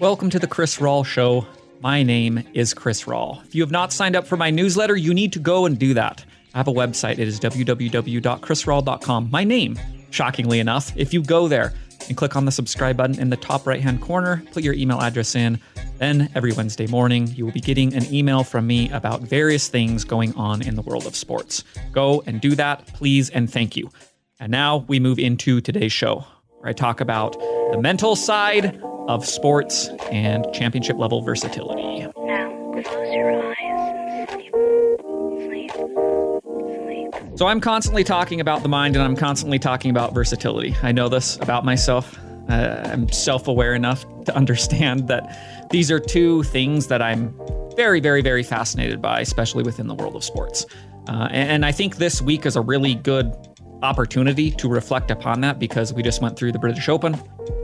Welcome to the Chris Rawl Show. My name is Chris Rawl. If you have not signed up for my newsletter, you need to go and do that. I have a website. It is www.chrisrawl.com. My name, shockingly enough, if you go there and click on the subscribe button in the top right hand corner, put your email address in, then every Wednesday morning, you will be getting an email from me about various things going on in the world of sports. Go and do that, please, and thank you. And now we move into today's show, where I talk about the mental side of sports and championship level versatility. Now, close your eyes sleep. Sleep. Sleep. So I'm constantly talking about the mind and I'm constantly talking about versatility. I know this about myself. Uh, I'm self aware enough to understand that these are two things that I'm very, very, very fascinated by, especially within the world of sports. Uh, and, and I think this week is a really good opportunity to reflect upon that because we just went through the British Open,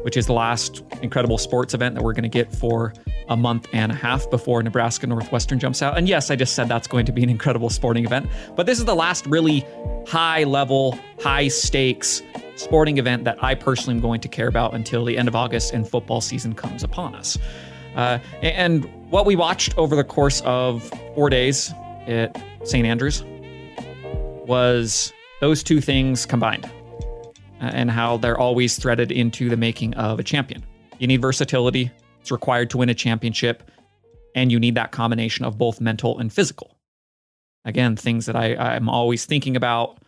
which is the last incredible sports event that we're going to get for a month and a half before Nebraska Northwestern jumps out. And yes, I just said that's going to be an incredible sporting event, but this is the last really high level, high stakes sporting event that I personally am going to care about until the end of August and football season comes upon us. Uh, and what we watched over the course of four days at St. Andrews was those two things combined uh, and how they're always threaded into the making of a champion. You need versatility, it's required to win a championship, and you need that combination of both mental and physical. Again, things that I, I'm always thinking about,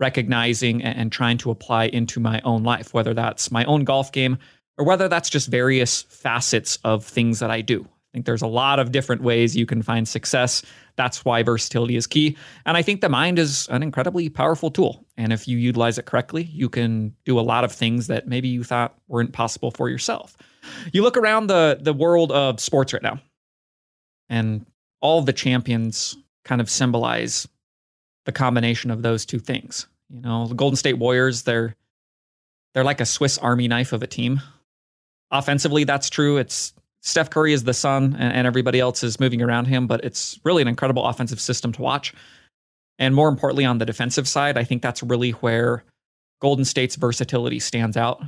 recognizing, and, and trying to apply into my own life, whether that's my own golf game or whether that's just various facets of things that I do. I think there's a lot of different ways you can find success that's why versatility is key. And I think the mind is an incredibly powerful tool. And if you utilize it correctly, you can do a lot of things that maybe you thought weren't possible for yourself. You look around the the world of sports right now, and all the champions kind of symbolize the combination of those two things. You know, the Golden State Warriors, they're they're like a Swiss army knife of a team. Offensively, that's true. It's Steph Curry is the sun and, and everybody else is moving around him, but it's really an incredible offensive system to watch. And more importantly, on the defensive side, I think that's really where Golden State's versatility stands out.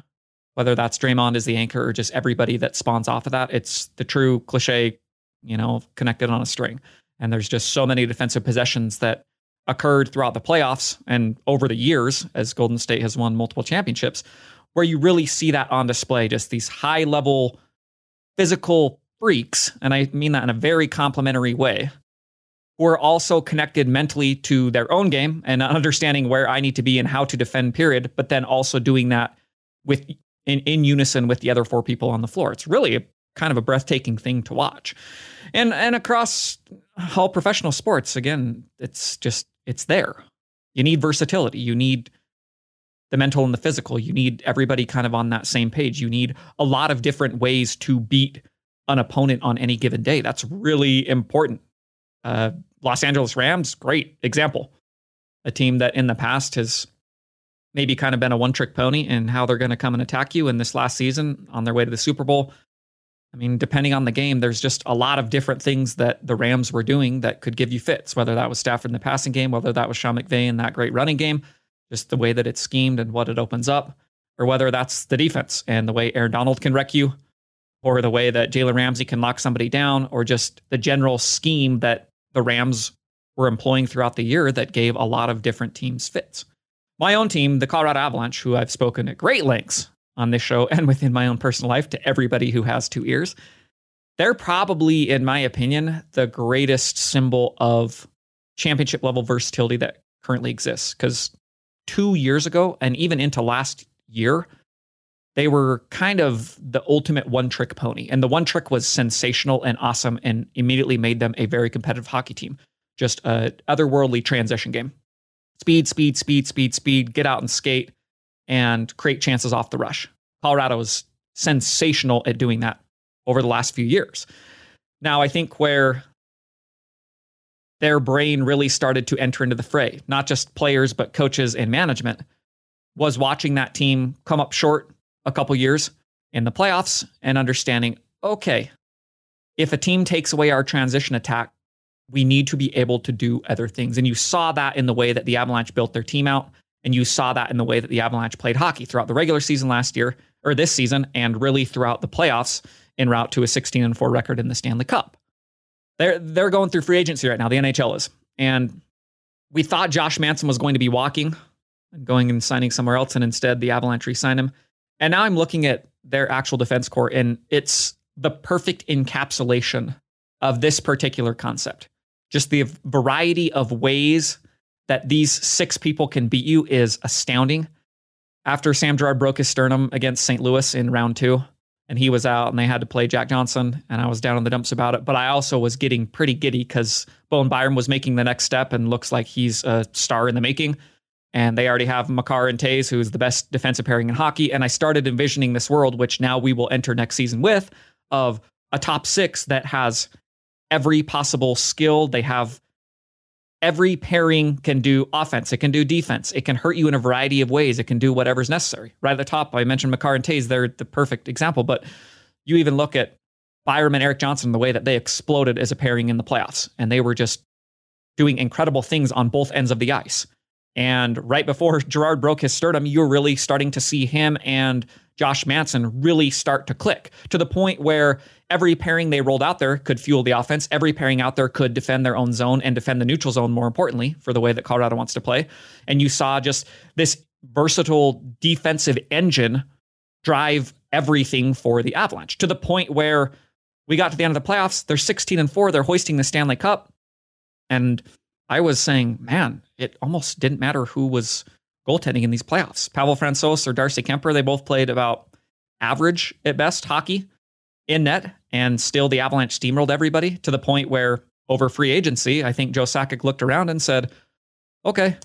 Whether that's Draymond as the anchor or just everybody that spawns off of that, it's the true cliche, you know, connected on a string. And there's just so many defensive possessions that occurred throughout the playoffs and over the years as Golden State has won multiple championships, where you really see that on display. Just these high level physical freaks, and I mean that in a very complimentary way, who are also connected mentally to their own game and understanding where I need to be and how to defend, period, but then also doing that with in, in unison with the other four people on the floor. It's really kind of a breathtaking thing to watch. And and across all professional sports, again, it's just it's there. You need versatility. You need the mental and the physical. You need everybody kind of on that same page. You need a lot of different ways to beat an opponent on any given day. That's really important. Uh, Los Angeles Rams, great example. A team that in the past has maybe kind of been a one trick pony in how they're going to come and attack you. in this last season, on their way to the Super Bowl, I mean, depending on the game, there's just a lot of different things that the Rams were doing that could give you fits, whether that was Stafford in the passing game, whether that was Sean McVay in that great running game just the way that it's schemed and what it opens up, or whether that's the defense and the way Aaron Donald can wreck you, or the way that Jalen Ramsey can lock somebody down, or just the general scheme that the Rams were employing throughout the year that gave a lot of different teams fits. My own team, the Colorado Avalanche, who I've spoken at great lengths on this show and within my own personal life to everybody who has two ears, they're probably, in my opinion, the greatest symbol of championship level versatility that currently exists. Because two years ago and even into last year, they were kind of the ultimate one trick pony. And the one trick was sensational and awesome and immediately made them a very competitive hockey team. Just a otherworldly transition game. Speed, speed, speed, speed, speed, get out and skate and create chances off the rush. Colorado was sensational at doing that over the last few years. Now, I think where their brain really started to enter into the fray, not just players, but coaches and management, was watching that team come up short a couple years in the playoffs and understanding, okay, if a team takes away our transition attack, we need to be able to do other things. And you saw that in the way that the Avalanche built their team out. And you saw that in the way that the Avalanche played hockey throughout the regular season last year or this season, and really throughout the playoffs en route to a 16 and 4 record in the Stanley Cup. They're they're going through free agency right now. The NHL is, and we thought Josh Manson was going to be walking and going and signing somewhere else, and instead the Avalanche re-signed him. And now I'm looking at their actual defense core, and it's the perfect encapsulation of this particular concept. Just the variety of ways that these six people can beat you is astounding. After Sam Girard broke his sternum against St. Louis in round two, and he was out and they had to play Jack Johnson, and I was down in the dumps about it. But I also was getting pretty giddy because Bowen Byram was making the next step and looks like he's a star in the making. And they already have Makar and Toews, who's the best defensive pairing in hockey. And I started envisioning this world, which now we will enter next season with, of a top six that has every possible skill. They have every pairing can do offense, it can do defense, it can hurt you in a variety of ways, it can do whatever's necessary. Right at the top, I mentioned Makar and Toews, they're the perfect example, but you even look at Byram and Erik Johnson, the way that they exploded as a pairing in the playoffs, and they were just doing incredible things on both ends of the ice. And right before Girard broke his sternum, you're really starting to see him and Josh Manson really start to click to the point where every pairing they rolled out there could fuel the offense. Every pairing out there could defend their own zone and defend the neutral zone, more importantly, for the way that Colorado wants to play. And you saw just this versatile defensive engine drive everything for the Avalanche to the point where we got to the end of the playoffs. They're 16 and 4. They're hoisting the Stanley Cup. And I was saying, man, it almost didn't matter who was goaltending in these playoffs. Pavel Francouz or Darcy Kuemper, they both played about average at best hockey in net, and still the Avalanche steamrolled everybody to the point where over free agency, I think Joe Sakic looked around and said, okay,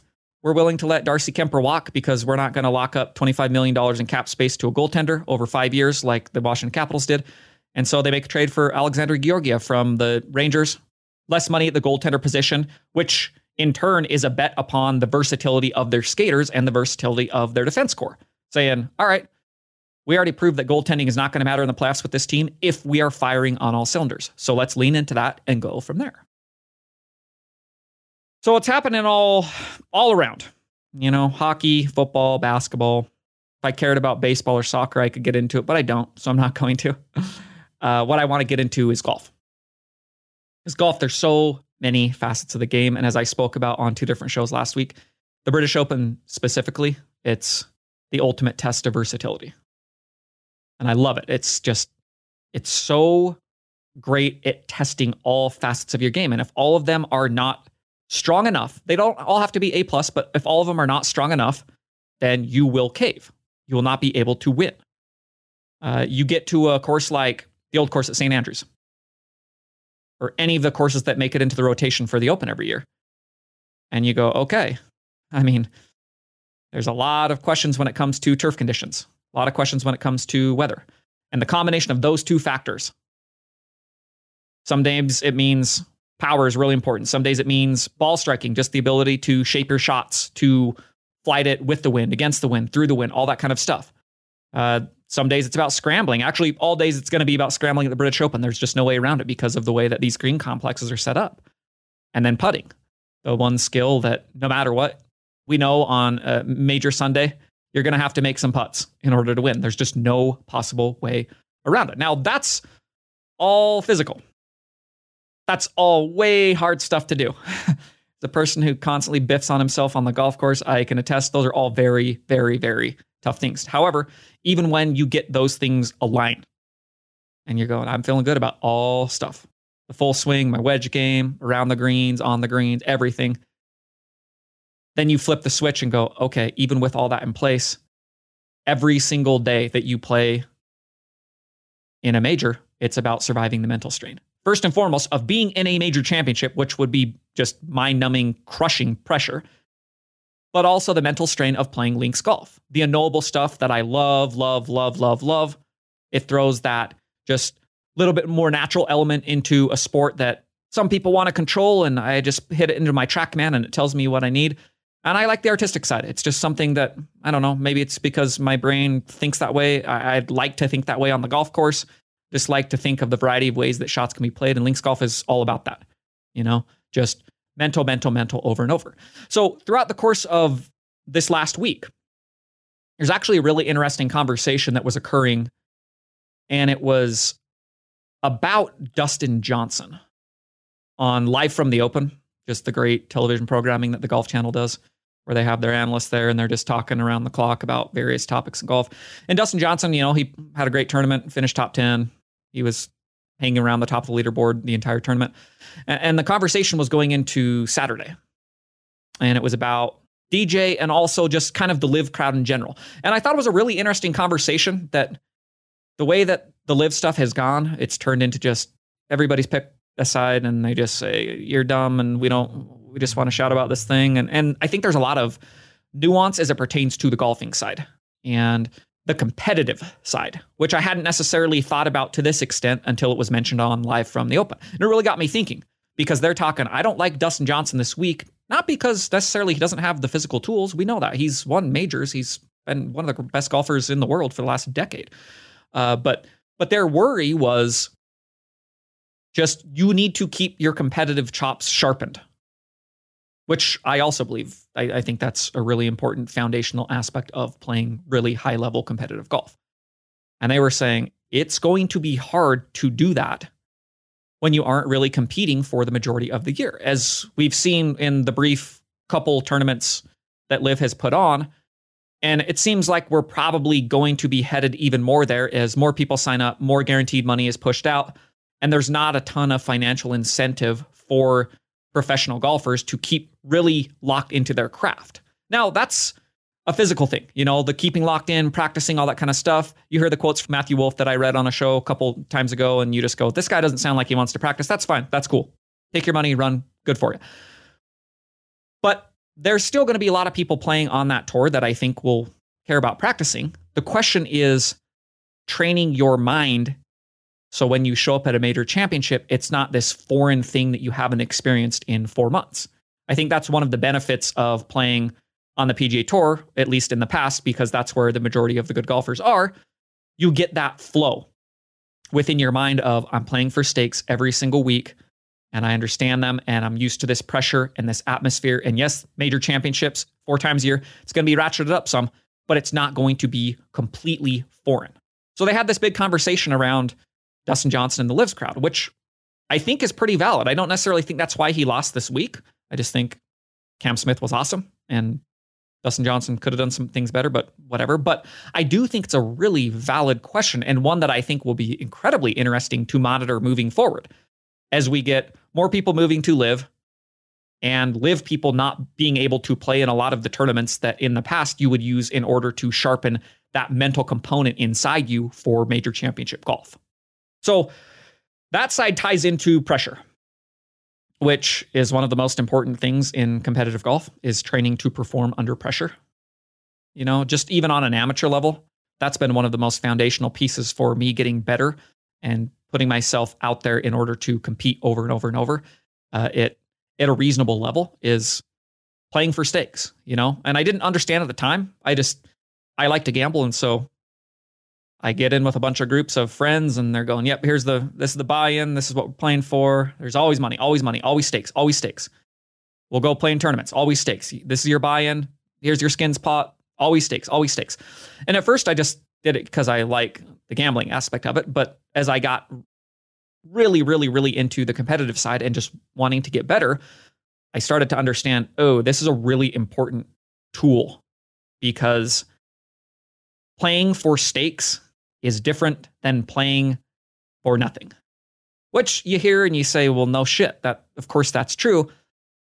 we're willing to let Darcy Kuemper walk because we're not going to lock up $25 million in cap space to a goaltender over five years like the Washington Capitals did. And so they make a trade for Alexander Georgiev from the Rangers. Less money at the goaltender position, which in turn is a bet upon the versatility of their skaters and the versatility of their defense core. Saying, all right, we already proved that goaltending is not going to matter in the playoffs with this team if we are firing on all cylinders. So let's lean into that and go from there. So it's happening all all around. You know, hockey, football, basketball. If I cared about baseball or soccer, I could get into it, but I don't, so I'm not going to. Uh, what I want to get into is golf. Because golf, there's so many facets of the game, and as I spoke about on two different shows last week, the British Open specifically, it's the ultimate test of versatility and I love it. It's just it's so great at testing all facets of your game. And if all of them are not strong enough, they don't all have to be A plus, but if all of them are not strong enough, then you will cave. You will not be able to win. Uh, you get to a course like the old course at St. Andrews, or any of the courses that make it into the rotation for the Open every year, and you go, okay. I mean, there's a lot of questions when it comes to turf conditions. A lot of questions when it comes to weather. And the combination of those two factors. Some days it means power is really important. Some days it means ball striking, just the ability to shape your shots, to flight it with the wind, against the wind, through the wind, all that kind of stuff. Uh, some days it's about scrambling. Actually, all days it's going to be about scrambling at the British Open. There's just no way around it because of the way that these green complexes are set up. And then putting, the one skill that no matter what, we know on a major Sunday, you're going to have to make some putts in order to win. There's just no possible way around it. Now, that's all physical. That's all way hard stuff to do. the person who constantly biffs on himself on the golf course, I can attest those are all very, very, very tough things. However, even when you get those things aligned and you're going, I'm feeling good about all stuff the full swing, my wedge game, around the greens, on the greens, everything then you flip the switch and go, okay, even with all that in place, every single day that you play in a major, it's about surviving the mental strain. First and foremost, of being in a major championship, which would be just mind numbing, crushing pressure, but also the mental strain of playing links golf. The unknowable stuff that I love, love, love, love, love. It throws that just little bit more natural element into a sport that some people want to control, and I just hit it into my TrackMan and it tells me what I need. And I like the artistic side. It's just something that, I don't know, maybe it's because my brain thinks that way. I, would like to think that way on the golf course. Just like to think of the variety of ways that shots can be played. And links golf is all about that, you know, just mental, mental, mental over and over. So throughout the course of this last week, there's actually a really interesting conversation that was occurring, and it was about Dustin Johnson on Live from the Open, just the great television programming that the Golf Channel does, where they have their analysts there and they're just talking around the clock about various topics in golf. And Dustin Johnson, you know, he had a great tournament, finished top 10. He was hanging around the top of the leaderboard the entire tournament. And, the conversation was going into Saturday. And it was about DJ and also just kind of the LIV crowd in general. And I thought it was a really interesting conversation that the way that the LIV stuff has gone, it's turned into just everybody's picked a side and they just say, You're dumb and we don't we just want to shout about this thing. And and I think there's a lot of nuance as it pertains to the golfing side. And the competitive side, which I hadn't necessarily thought about to this extent until it was mentioned on Live from the Open. And it really got me thinking because they're talking, I don't like Dustin Johnson this week, not because necessarily he doesn't have the physical tools. We know that. He's won majors, he's been one of the best golfers in the world for the last decade. Uh, but but their worry was just you need to keep your competitive chops sharpened which I also believe. I, I, think that's a really important foundational aspect of playing really high level competitive golf. And they were saying it's going to be hard to do that when you aren't really competing for the majority of the year. As we've seen in the brief couple tournaments that LIV has put on. And it seems like we're probably going to be headed even more there as more people sign up, more guaranteed money is pushed out, and there's not a ton of financial incentive for professional golfers to keep really locked into their craft. Now, that's a physical thing, you know, the keeping locked in, practicing, all that kind of stuff. You hear the quotes from Matthew Wolff that I read on a show a couple times ago, and you just go, this guy doesn't sound like he wants to practice. That's fine. That's cool. Take your money, run. Good for you. But there's still going to be a lot of people playing on that tour that I think will care about practicing. The question is training your mind so when you show up at a major championship, it's not this foreign thing that you haven't experienced in four months. I think that's one of the benefits of playing on the PGA Tour, at least in the past, because that's where the majority of the good golfers are. You get that flow within your mind of I'm playing for stakes every single week and I understand them and I'm used to this pressure and this atmosphere. And yes, major championships four times a year, it's going to be ratcheted up some, but it's not going to be completely foreign. So they had this big conversation around Dustin Johnson and the LIVs crowd, which I think is pretty valid. I don't necessarily think that's why he lost this week. I just think Cam Smith was awesome and Dustin Johnson could have done some things better, but whatever. But I do think it's a really valid question and one that I think will be incredibly interesting to monitor moving forward as we get more people moving to LIV and LIV people not being able to play in a lot of the tournaments that in the past you would use in order to sharpen that mental component inside you for major championship golf. So that side ties into pressure, which is one of the most important things in competitive golf is training to perform under pressure. You know, just even on an amateur level, that's been one of the most foundational pieces for me getting better and putting myself out there in order to compete over and over and over uh, it at a reasonable level is playing for stakes you know and i didn't understand at the time i just i like to gamble and so I get in with a bunch of groups of friends and they're going, yep, here's the, this is the buy in. This is what we're playing for. There's always money, always money, always stakes, always stakes. We'll go play in tournaments, always stakes. This is your buy in. Here's your skins pot, always stakes, always stakes. And at first I just did it because I like the gambling aspect of it. But as I got really, really, really into the competitive side and just wanting to get better, I started to understand, oh, this is a really important tool because playing for stakes is different than playing for nothing. Which you hear and you say, well, no shit. That of course that's true.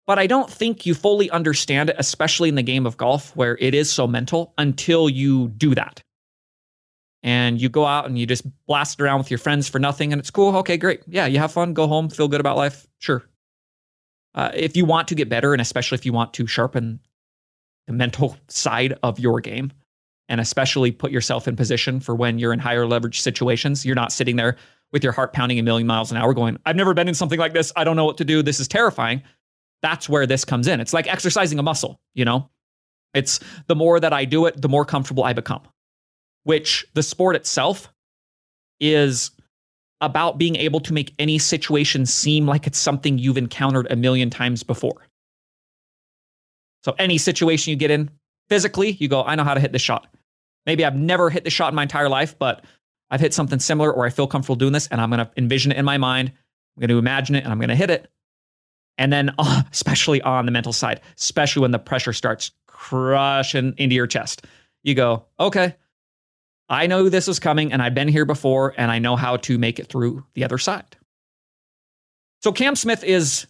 But I don't think you fully understand it, especially in the game of golf where it is so mental until you do that. And you go out and you just blast around with your friends for nothing and it's cool. Okay, great. Yeah, you have fun, go home, feel good about life. Sure. Uh, if you want to get better, and especially if you want to sharpen the mental side of your game, and especially put yourself in position for when you're in higher leverage situations. You're not sitting there with your heart pounding a million miles an hour going, I've never been in something like this. I don't know what to do. This is terrifying. That's where this comes in. It's like exercising a muscle, you know? It's the more that I do it, the more comfortable I become, which the sport itself is about being able to make any situation seem like it's something you've encountered a million times before. So, any situation you get in, physically, you go, I know how to hit this shot. Maybe I've never hit the shot in my entire life, but I've hit something similar or I feel comfortable doing this and I'm going to envision it in my mind. I'm going to imagine it and I'm going to hit it. And then, especially on the mental side, especially when the pressure starts crushing into your chest, you go, okay, I know this is coming and I've been here before and I know how to make it through the other side. So, Cam Smith is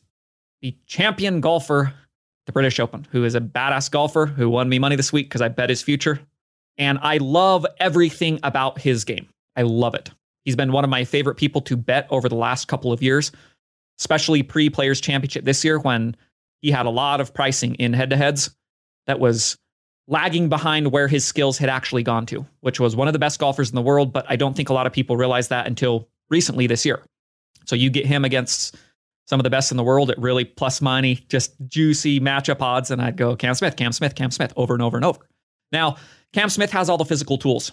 the champion golfer, the British Open, who is a badass golfer who won me money this week because I bet his future. And I love everything about his game. I love it. He's been one of my favorite people to bet over the last couple of years, especially pre Players Championship this year when he had a lot of pricing in head to heads that was lagging behind where his skills had actually gone to, which was one of the best golfers in the world. But I don't think a lot of people realize that until recently this year. So you get him against some of the best in the world at really plus money, just juicy matchup odds. And I'd go Cam Smith, Cam Smith, Cam Smith over and over and over. Now, Cam Smith has all the physical tools.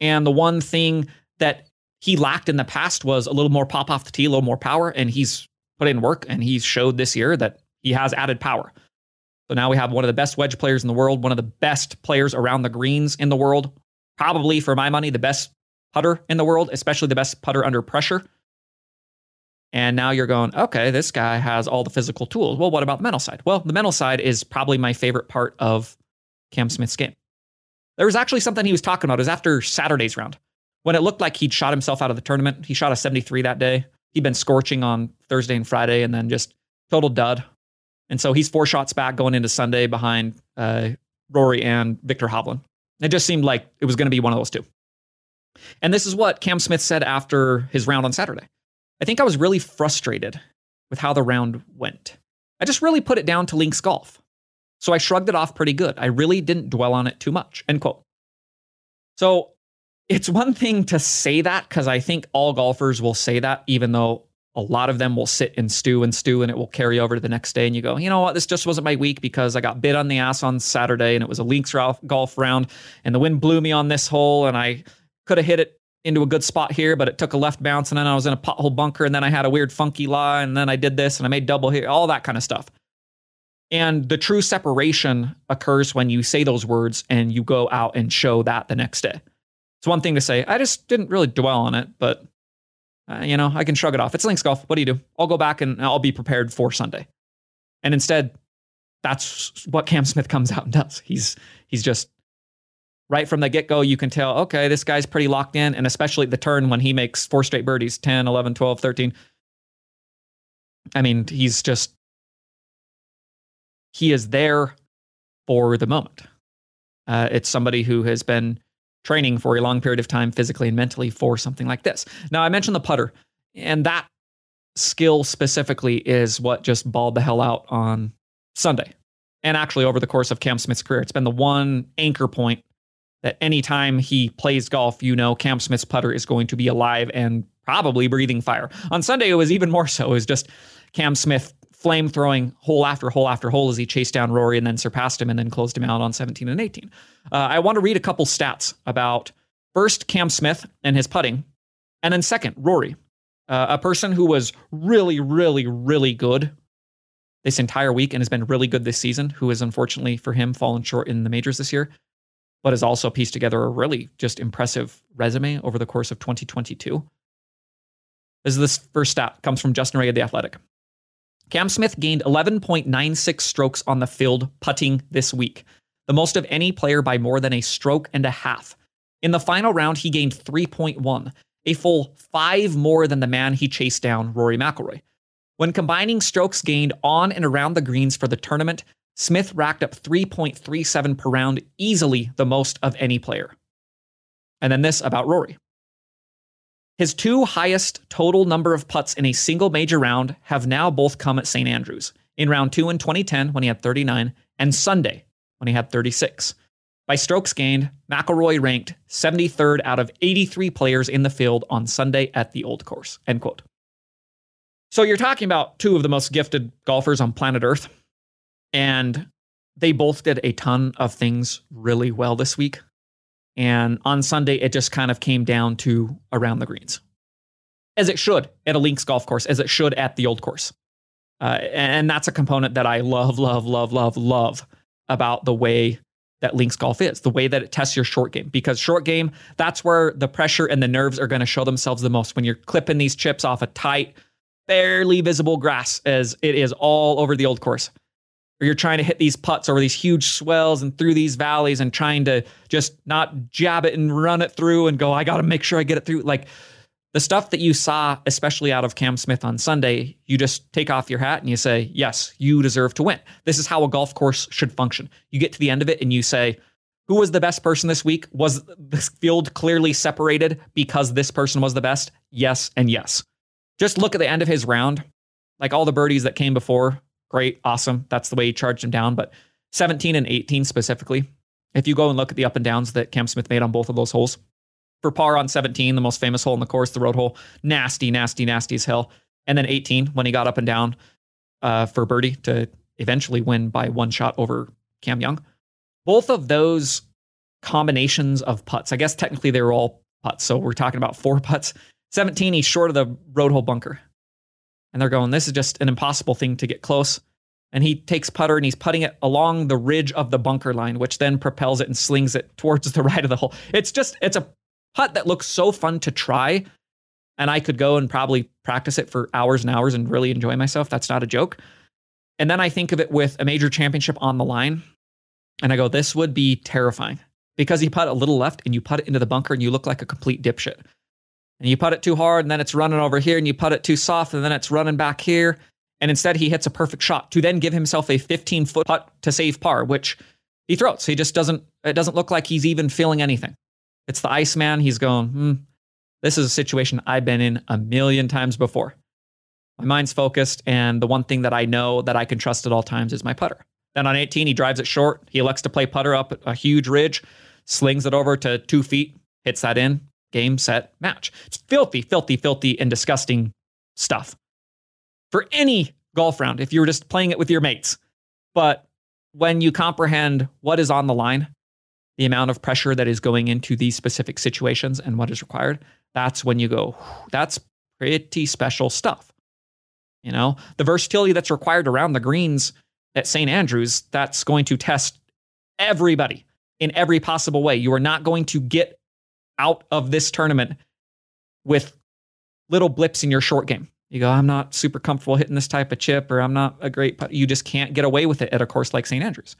And the one thing that he lacked in the past was a little more pop off the tee, a little more power. And he's put in work and he's showed this year that he has added power. So now we have one of the best wedge players in the world, one of the best players around the greens in the world. Probably, for my money, the best putter in the world, especially the best putter under pressure. And now you're going, okay, this guy has all the physical tools. Well, what about the mental side? Well, the mental side is probably my favorite part of Cam Smith's game. There was actually something he was talking about. It was after Saturday's round when it looked like he'd shot himself out of the tournament. He shot a 73 that day. He'd been scorching on Thursday and Friday and then just total dud. And so he's four shots back going into Sunday behind uh, Rory and Viktor Hovland. It just seemed like it was going to be one of those two. And this is what Cam Smith said after his round on Saturday. I think I was really frustrated with how the round went. I just really put it down to Links Golf. So I shrugged it off pretty good. I really didn't dwell on it too much. End quote. So it's one thing to say that because I think all golfers will say that, even though a lot of them will sit and stew and stew and it will carry over to the next day. And you go, you know what? This just wasn't my week because I got bit on the ass on Saturday and it was a links golf round and the wind blew me on this hole and I could have hit it into a good spot here, but it took a left bounce and then I was in a pothole bunker and then I had a weird funky lie and then I did this and I made double here, all that kind of stuff. And the true separation occurs when you say those words and you go out and show that the next day. It's one thing to say, I just didn't really dwell on it, but uh, you know, I can shrug it off. It's links golf. What do you do? I'll go back and I'll be prepared for Sunday. And instead, that's what Cam Smith comes out and does. He's he's just right from the get-go you can tell okay this guy's pretty locked in and especially the turn when he makes four straight birdies 10 11 12 13 i mean he's just he is there for the moment uh, it's somebody who has been training for a long period of time physically and mentally for something like this. Now, I mentioned the putter, and that skill specifically is what just balled the hell out on Sunday. And actually, over the course of Cam Smith's career, it's been the one anchor point that anytime he plays golf, you know Cam Smith's putter is going to be alive and probably breathing fire. On Sunday, it was even more so. It was just Cam Smith flame throwing hole after hole after hole as he chased down Rory and then surpassed him and then closed him out on 17 and 18. Uh, I want to read a couple stats about first Cam Smith and his putting, and then second, Rory, uh, a person who was really, really, really good this entire week and has been really good this season, who has unfortunately for him fallen short in the majors this year, but has also pieced together a really just impressive resume over the course of 2022. This is this first stat comes from Justin Ray of The Athletic. Cam Smith gained 11.96 strokes on the field putting this week, the most of any player by more than a stroke and a half. In the final round, he gained 3.1, a full five more than the man he chased down, Rory McIlroy. When combining strokes gained on and around the greens for the tournament, Smith racked up 3.37 per round, easily the most of any player. And then this about Rory. His two highest total number of putts in a single major round have now both come at St. Andrews. In round two in 2010, when he had 39, and Sunday, when he had 36. By strokes gained, McIlroy ranked 73rd out of 83 players in the field on Sunday at the Old Course. End quote. So you're talking about two of the most gifted golfers on planet Earth, and they both did a ton of things really well this week. And on Sunday, it just kind of came down to around the greens, as it should at a links golf course, as it should at the old course. Uh, and that's a component that I love, love, love, love, love about the way that links golf is, the way that it tests your short game. Because short game, that's where the pressure and the nerves are going to show themselves the most when you're clipping these chips off a tight, barely visible grass as it is all over the old course. Or you're trying to hit these putts over these huge swells and through these valleys and trying to just not jab it and run it through and go, I got to make sure I get it through. Like the stuff that you saw, especially out of Cam Smith on Sunday, you just take off your hat and you say, Yes, you deserve to win. This is how a golf course should function. You get to the end of it and you say, Who was the best person this week? Was the field clearly separated because this person was the best? Yes, and yes. Just look at the end of his round. Like all the birdies that came before, great, awesome. That's the way he charged him down. But 17 and 18 specifically, if you go and look at the up and downs that Cam Smith made on both of those holes, for par on 17, the most famous hole in the course, the road hole. Nasty, nasty, nasty as hell. And then 18, when he got up and down uh, for birdie to eventually win by one shot over Cam Young. Both of those combinations of putts, I guess technically they were all putts. So we're talking about four putts. 17, he's short of the road hole bunker. And they're going, this is just an impossible thing to get close. And he takes putter and he's putting it along the ridge of the bunker line, which then propels it and slings it towards the right of the hole. It's just, it's a putt that looks so fun to try. And I could go and probably practice it for hours and hours and really enjoy myself. That's not a joke. And then I think of it with a major championship on the line. And I go, this would be terrifying because you put a little left and you put it into the bunker and you look like a complete dipshit. And you put it too hard and then it's running over here and you put it too soft and then it's running back here. And instead he hits a perfect shot to then give himself a 15 foot putt to save par, which he throws. He just doesn't, it doesn't look like he's even feeling anything. It's the Iceman. He's going, hmm, this is a situation I've been in a million times before. My mind's focused, and the one thing that I know that I can trust at all times is my putter. Then on 18, he drives it short. He elects to play putter up a huge ridge, slings it over to two feet, hits that in, game, set, match. It's filthy, filthy, filthy, and disgusting stuff for any golf round if you were just playing it with your mates. But when you comprehend what is on the line, the amount of pressure that is going into these specific situations and what is required, that's when you go, that's pretty special stuff. You know, the versatility that's required around the greens at St. Andrews, that's going to test everybody in every possible way. You are not going to get out of this tournament with little blips in your short game. You go, I'm not super comfortable hitting this type of chip, or I'm not a great putt. You just can't get away with it at a course like St. Andrews.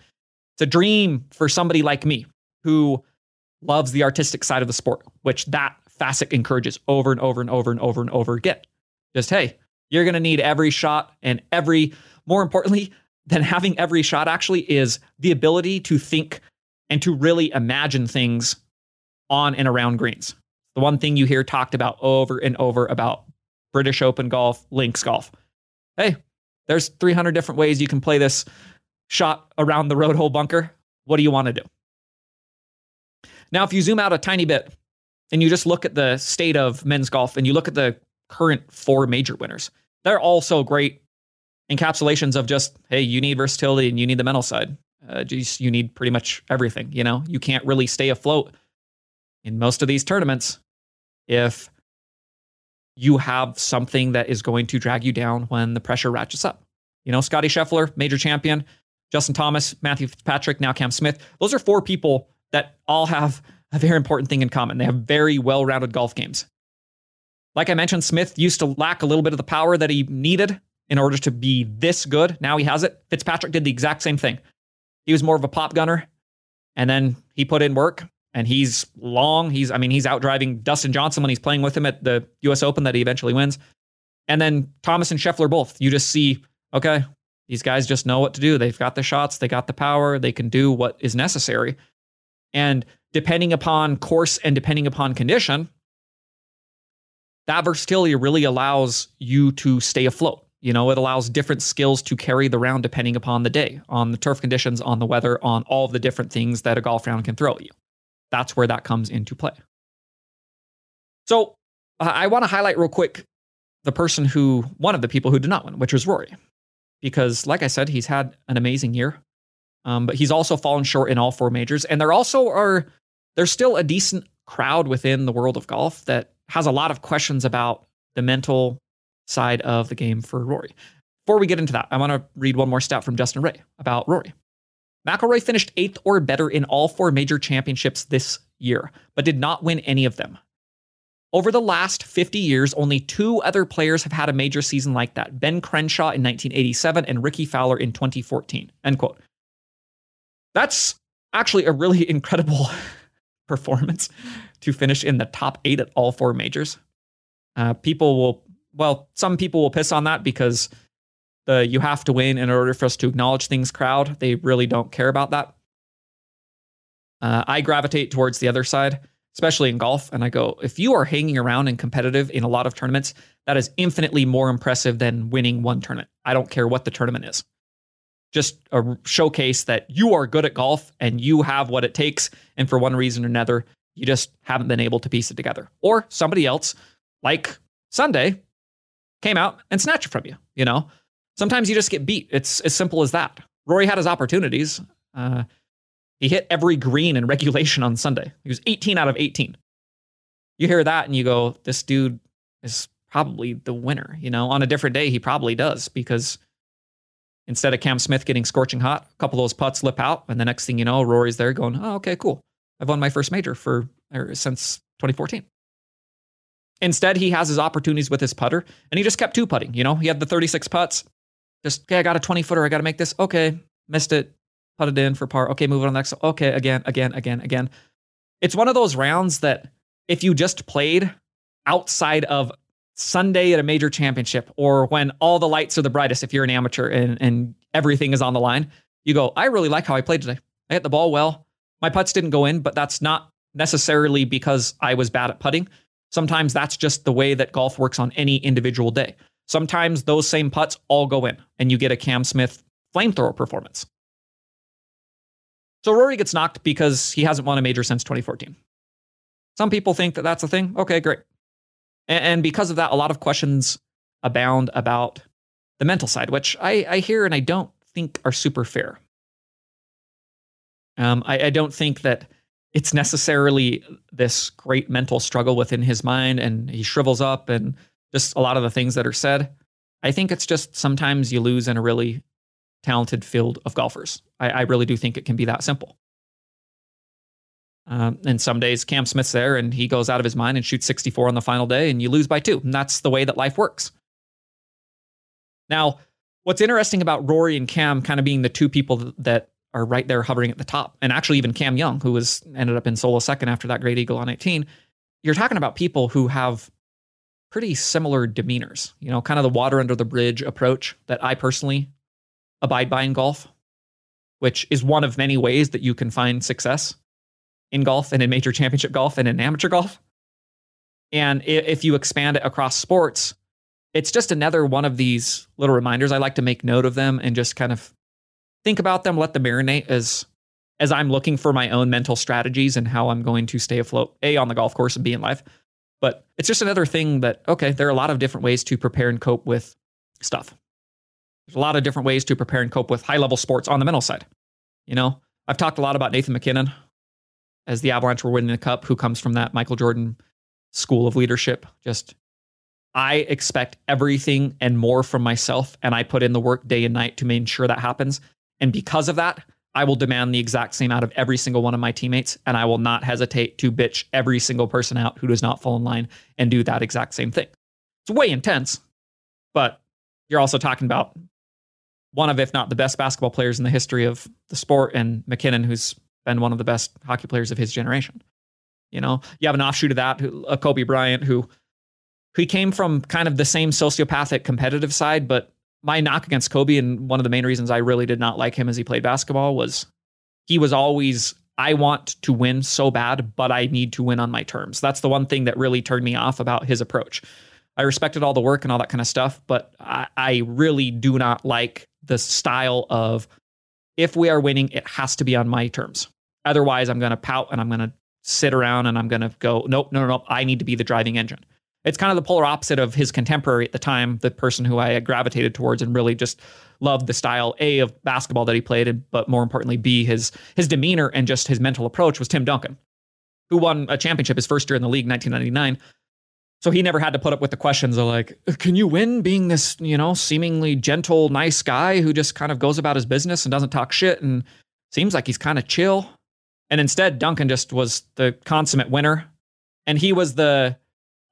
It's a dream for somebody like me who loves the artistic side of the sport, which that facet encourages over and over and over and over and over again. Just, hey, you're going to need every shot and every, more importantly than having every shot actually, is the ability to think and to really imagine things on and around greens. The one thing you hear talked about over and over about British Open golf, links golf. Hey, there's 300 different ways you can play this shot around the road hole bunker. What do you want to do? Now, if you zoom out a tiny bit and you just look at the state of men's golf and you look at the current four major winners, they're all so great encapsulations of just, hey, you need versatility and you need the mental side. Uh, just, you need pretty much everything. You know, you can't really stay afloat in most of these tournaments if you have something that is going to drag you down when the pressure ratchets up. You know, Scotty Scheffler, major champion, Justin Thomas, Matthew Fitzpatrick, now Cam Smith. Those are four people that all have a very important thing in common. They have very well rounded golf games. Like I mentioned, Smith used to lack a little bit of the power that he needed in order to be this good. Now he has it. Fitzpatrick did the exact same thing. He was more of a pop gunner, and then he put in work, and he's long. He's, I mean, he's out driving Dustin Johnson when he's playing with him at the U.S. Open that he eventually wins. And then Thomas and Scheffler both. You just see, okay, these guys just know what to do. They've got the shots, they got the power, they can do what is necessary. And depending upon course and depending upon condition, that versatility really allows you to stay afloat. You know, it allows different skills to carry the round depending upon the day, on the turf conditions, on the weather, on all of the different things that a golf round can throw at you. That's where that comes into play. So I want to highlight real quick the person who, one of the people who did not win, which was Rory. Because, like I said, he's had an amazing year. Um, but he's also fallen short in all four majors. And there also are, there's still a decent crowd within the world of golf that has a lot of questions about the mental side of the game for Rory. Before we get into that, I want to read one more stat from Justin Ray about Rory. McIlroy finished eighth or better in all four major championships this year, but did not win any of them. Over the last 50 years, only two other players have had a major season like that Ben Crenshaw in 1987 and Rickie Fowler in 2014. End quote. That's actually a really incredible performance to finish in the top eight at all four majors. Uh, people will, well, some people will piss on that because the you have to win in order for us to acknowledge things crowd. They really don't care about that. Uh, I gravitate towards the other side, especially in golf. And I go, if you are hanging around and competitive in a lot of tournaments, that is infinitely more impressive than winning one tournament. I don't care what the tournament is. Just a showcase that you are good at golf and you have what it takes. And for one reason or another, you just haven't been able to piece it together. Or somebody else, like Sunday, came out and snatched it from you. You know, sometimes you just get beat. It's as simple as that. Rory had his opportunities. Uh, he hit every green in regulation on Sunday. He was 18 out of 18. You hear that and you go, this dude is probably the winner. You know, on a different day, he probably does because instead of Cam Smith getting scorching hot, a couple of those putts slip out. And the next thing you know, Rory's there going, oh, okay, cool. I've won my first major for er, since 2014. Instead, he has his opportunities with his putter and he just kept two putting. You know, he had the 36 putts. Just, okay, I got a 20 footer. I got to make this. Okay, missed it put it in for par. Okay, move it on the next. Okay, again, again, again, again. It's one of those rounds that if you just played outside of Sunday at a major championship or when all the lights are the brightest, if you're an amateur and, and everything is on the line, you go, I really like how I played today. I hit the ball well. My putts didn't go in, but that's not necessarily because I was bad at putting. Sometimes that's just the way that golf works on any individual day. Sometimes those same putts all go in and you get a Cam Smith flamethrower performance. So Rory gets knocked because he hasn't won a major since 2014. Some people think that that's a thing. Okay, great. And, because of that, a lot of questions abound about the mental side, which I, I hear and I don't think are super fair. Um, I, I don't think that it's necessarily this great mental struggle within his mind and he shrivels up and just a lot of the things that are said. I think it's just sometimes you lose in a really talented field of golfers. I, I really do think it can be that simple. Um, and some days Cam Smith's there and he goes out of his mind and shoots 64 on the final day and you lose by two. And that's the way that life works. Now, what's interesting about Rory and Cam kind of being the two people that are right there hovering at the top, and actually even Cam Young, who was ended up in solo second after that great eagle on 18, you're talking about people who have pretty similar demeanors. You know, kind of the water under the bridge approach that I personally abide by in golf, which is one of many ways that you can find success in golf and in major championship golf and in amateur golf. And if you expand it across sports, it's just another one of these little reminders. I like to make note of them and just kind of think about them, let them marinate as as I'm looking for my own mental strategies and how I'm going to stay afloat, A, on the golf course and B in life. But it's just another thing that, okay, there are a lot of different ways to prepare and cope with stuff. There's a lot of different ways to prepare and cope with high level sports on the mental side. You know, I've talked a lot about Nathan MacKinnon as the Avalanche were winning the cup, who comes from that Michael Jordan school of leadership. Just, I expect everything and more from myself, and I put in the work day and night to make sure that happens. And because of that, I will demand the exact same out of every single one of my teammates, and I will not hesitate to bitch every single person out who does not fall in line and do that exact same thing. It's way intense, but you're also talking about one of, if not the best basketball players in the history of the sport, and MacKinnon, who's been one of the best hockey players of his generation. You know, you have an offshoot of that, a Kobe Bryant, who he came from kind of the same sociopathic competitive side, but my knock against Kobe, and one of the main reasons I really did not like him as he played basketball, was he was always I want to win so bad, but I need to win on my terms. That's the one thing that really turned me off about his approach. I respected all the work and all that kind of stuff, but I, I really do not like the style of if we are winning, it has to be on my terms. Otherwise, I'm going to pout and I'm going to sit around and I'm going to go, nope, no, no, no, I need to be the driving engine. It's kind of the polar opposite of his contemporary at the time, the person who I gravitated towards and really just loved the style A of basketball that he played, but more importantly, B his his demeanor and just his mental approach was Tim Duncan, who won a championship his first year in the league, 1999, so he never had to put up with the questions of like, can you win being this, you know, seemingly gentle, nice guy who just kind of goes about his business and doesn't talk shit and seems like he's kind of chill. And instead, Duncan just was the consummate winner. And he was the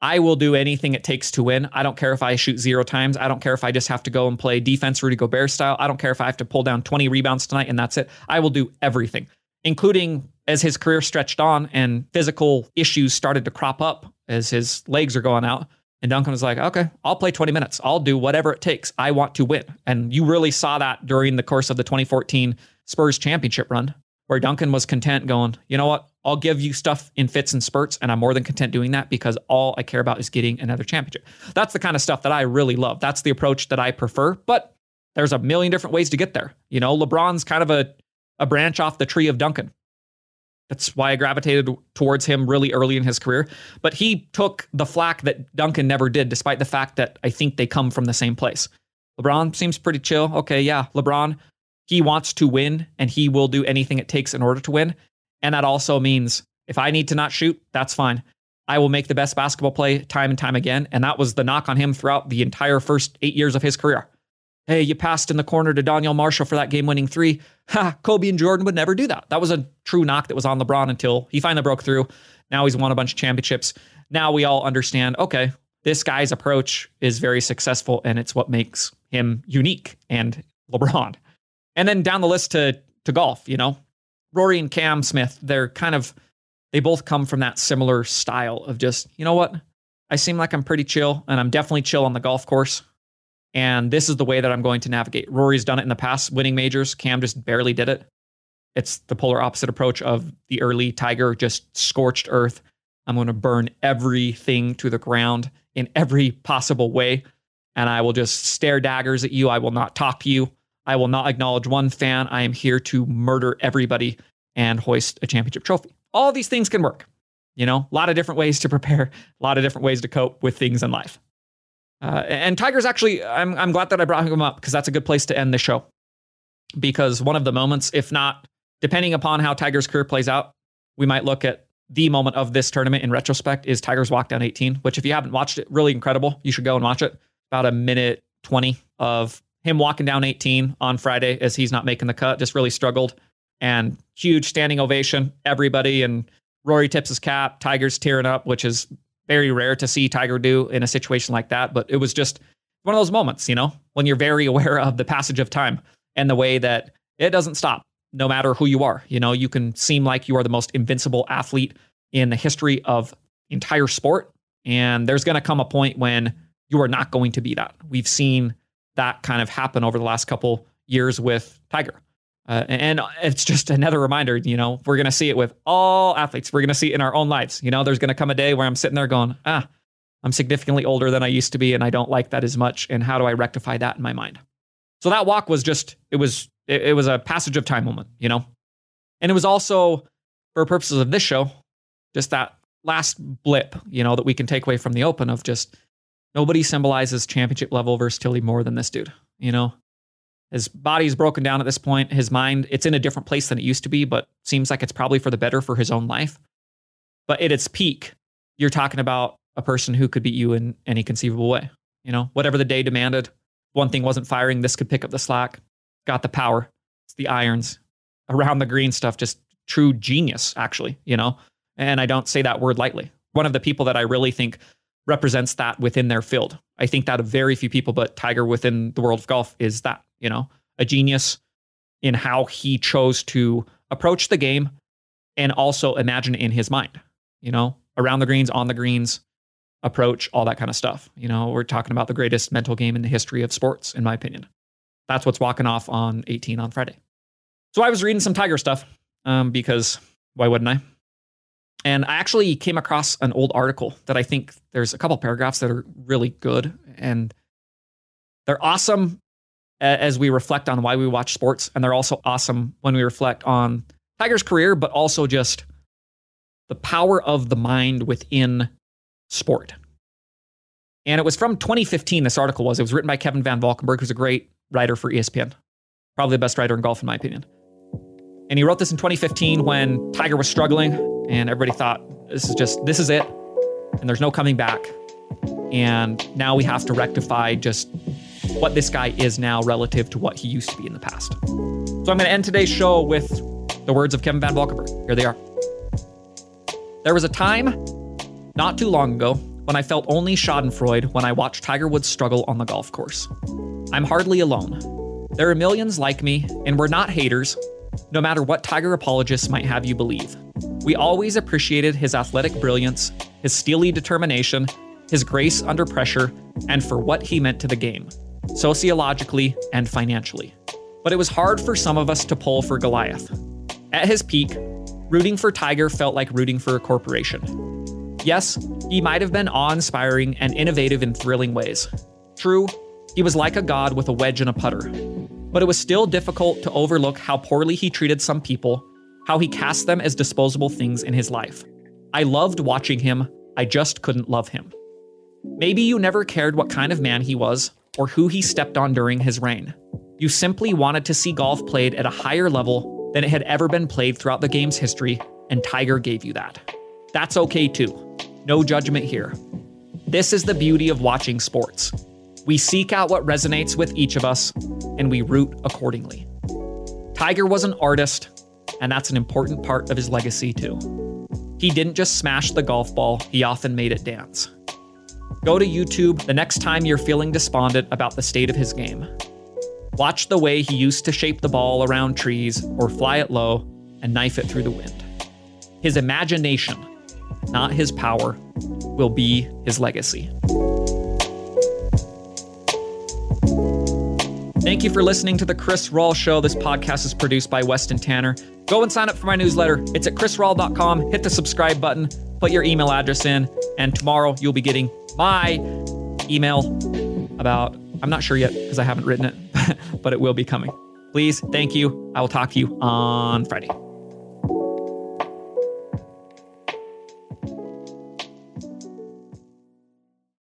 I will do anything it takes to win. I don't care if I shoot zero times. I don't care if I just have to go and play defense Rudy Gobert style. I don't care if I have to pull down 20 rebounds tonight and that's it. I will do everything, including as his career stretched on and physical issues started to crop up as his legs are going out. And Duncan was like, okay, I'll play 20 minutes. I'll do whatever it takes. I want to win. And you really saw that during the course of the 2014 Spurs championship run, where Duncan was content going, you know what? I'll give you stuff in fits and spurts, and I'm more than content doing that because all I care about is getting another championship. That's the kind of stuff that I really love. That's the approach that I prefer. But there's a million different ways to get there. You know, LeBron's kind of a, a branch off the tree of Duncan. That's why I gravitated towards him really early in his career. But he took the flack that Duncan never did, despite the fact that I think they come from the same place. LeBron seems pretty chill. Okay, yeah, LeBron, he wants to win and he will do anything it takes in order to win. And that also means if I need to not shoot, that's fine. I will make the best basketball play time and time again. And that was the knock on him throughout the entire first eight years of his career. Hey, you passed in the corner to Donyell Marshall for that game winning three. Ha, Kobe and Jordan would never do that. That was a true knock that was on LeBron until he finally broke through. Now he's won a bunch of championships. Now we all understand okay, this guy's approach is very successful and it's what makes him unique and LeBron. And then down the list to, to golf, you know, Rory and Cam Smith, they're kind of, they both come from that similar style of just, you know what? I seem like I'm pretty chill and I'm definitely chill on the golf course. And this is the way that I'm going to navigate. Rory's done it in the past, winning majors. Cam just barely did it. It's the polar opposite approach of the early Tiger, just scorched earth. I'm going to burn everything to the ground in every possible way. And I will just stare daggers at you. I will not talk to you. I will not acknowledge one fan. I am here to murder everybody and hoist a championship trophy. All these things can work. You know, a lot of different ways to prepare, a lot of different ways to cope with things in life. Uh, and Tiger's actually, I'm, I'm glad that I brought him up because that's a good place to end the show. Because one of the moments, if not, depending upon how Tiger's career plays out, we might look at the moment of this tournament in retrospect is Tiger's walk down 18, which if you haven't watched it, really incredible. You should go and watch it. About a minute 20 of him walking down 18 on Friday as he's not making the cut, just really struggled. And huge standing ovation, everybody. And Rory tips his cap, Tiger's tearing up, which is very rare to see Tiger do in a situation like that. But it was just one of those moments, you know, when you're very aware of the passage of time and the way that it doesn't stop no matter who you are. You know, you can seem like you are the most invincible athlete in the history of entire sport. And there's going to come a point when you are not going to be that. We've seen that kind of happen over the last couple years with Tiger. Uh, and it's just another reminder, you know, we're going to see it with all athletes. We're going to see it in our own lives. You know, there's going to come a day where I'm sitting there going, ah, I'm significantly older than I used to be, and I don't like that as much. And how do I rectify that in my mind? So that walk was just, it was, it, it was a passage of time moment, you know? And it was also, for purposes of this show, just that last blip, you know, that we can take away from the open of just Nobody symbolizes championship level versatility more than this dude. You know, his body's broken down at this point. His mind, it's in a different place than it used to be, but seems like it's probably for the better for his own life. But at its peak, you're talking about a person who could beat you in any conceivable way. You know, whatever the day demanded, one thing wasn't firing, this could pick up the slack. Got the power. It's the irons around the green stuff, just true genius, actually, you know? And I don't say that word lightly. One of the people that I really think represents that within their field. I think that of very few people, but Tiger within the world of golf is that, you know, a genius in how he chose to approach the game and also imagine in his mind, you know, around the greens, on the greens, approach, all that kind of stuff. You know, we're talking about the greatest mental game in the history of sports, in my opinion. That's what's walking off on 18 on Friday. So I was reading some Tiger stuff um, because why wouldn't I? And I actually came across an old article that I think there's a couple paragraphs that are really good and they're awesome as we reflect on why we watch sports. And they're also awesome when we reflect on Tiger's career, but also just the power of the mind within sport. And it was from 2015, this article was. It was written by Kevin Van Valkenburg, who's a great writer for ESPN, probably the best writer in golf, in my opinion. And he wrote this in 2015 when Tiger was struggling and everybody thought this is just this is it and there's no coming back and now we have to rectify just what this guy is now relative to what he used to be in the past so i'm going to end today's show with The words of Kevin Van Valkenburg. Here they are. There was a time, not too long ago, when I felt only Schadenfreude when I watched Tiger Woods struggle on the golf course. I'm hardly alone. There are millions like me, and we're not haters, no matter what Tiger apologists might have you believe. We always appreciated his athletic brilliance, his steely determination, his grace under pressure, and for what he meant to the game, sociologically and financially. But it was hard for some of us to pull for Goliath. At his peak, rooting for Tiger felt like rooting for a corporation. Yes, he might have been awe inspiring and innovative in thrilling ways. True, he was like a god with a wedge and a putter. But it was still difficult to overlook how poorly he treated some people, how he cast them as disposable things in his life. I loved watching him, I just couldn't love him. Maybe you never cared what kind of man he was or who he stepped on during his reign. You simply wanted to see golf played at a higher level than it had ever been played throughout the game's history, and Tiger gave you that. That's okay too. No judgment here. This is the beauty of watching sports. We seek out what resonates with each of us, and we root accordingly. Tiger was an artist, and that's an important part of his legacy too. He didn't just smash the golf ball, he often made it dance. Go to YouTube the next time you're feeling despondent about the state of his game. Watch the way he used to shape the ball around trees or fly it low and knife it through the wind. His imagination, not his power, will be his legacy. Thank you for listening to the Chris Rawl Show. This podcast is produced by Weston Tanner. Go and sign up for my newsletter. It's at chrisrawl.com. Hit the subscribe button, put your email address in, and tomorrow you'll be getting my email about, I'm not sure yet because I haven't written it, but it will be coming. Please, thank you. I will talk to you on Friday.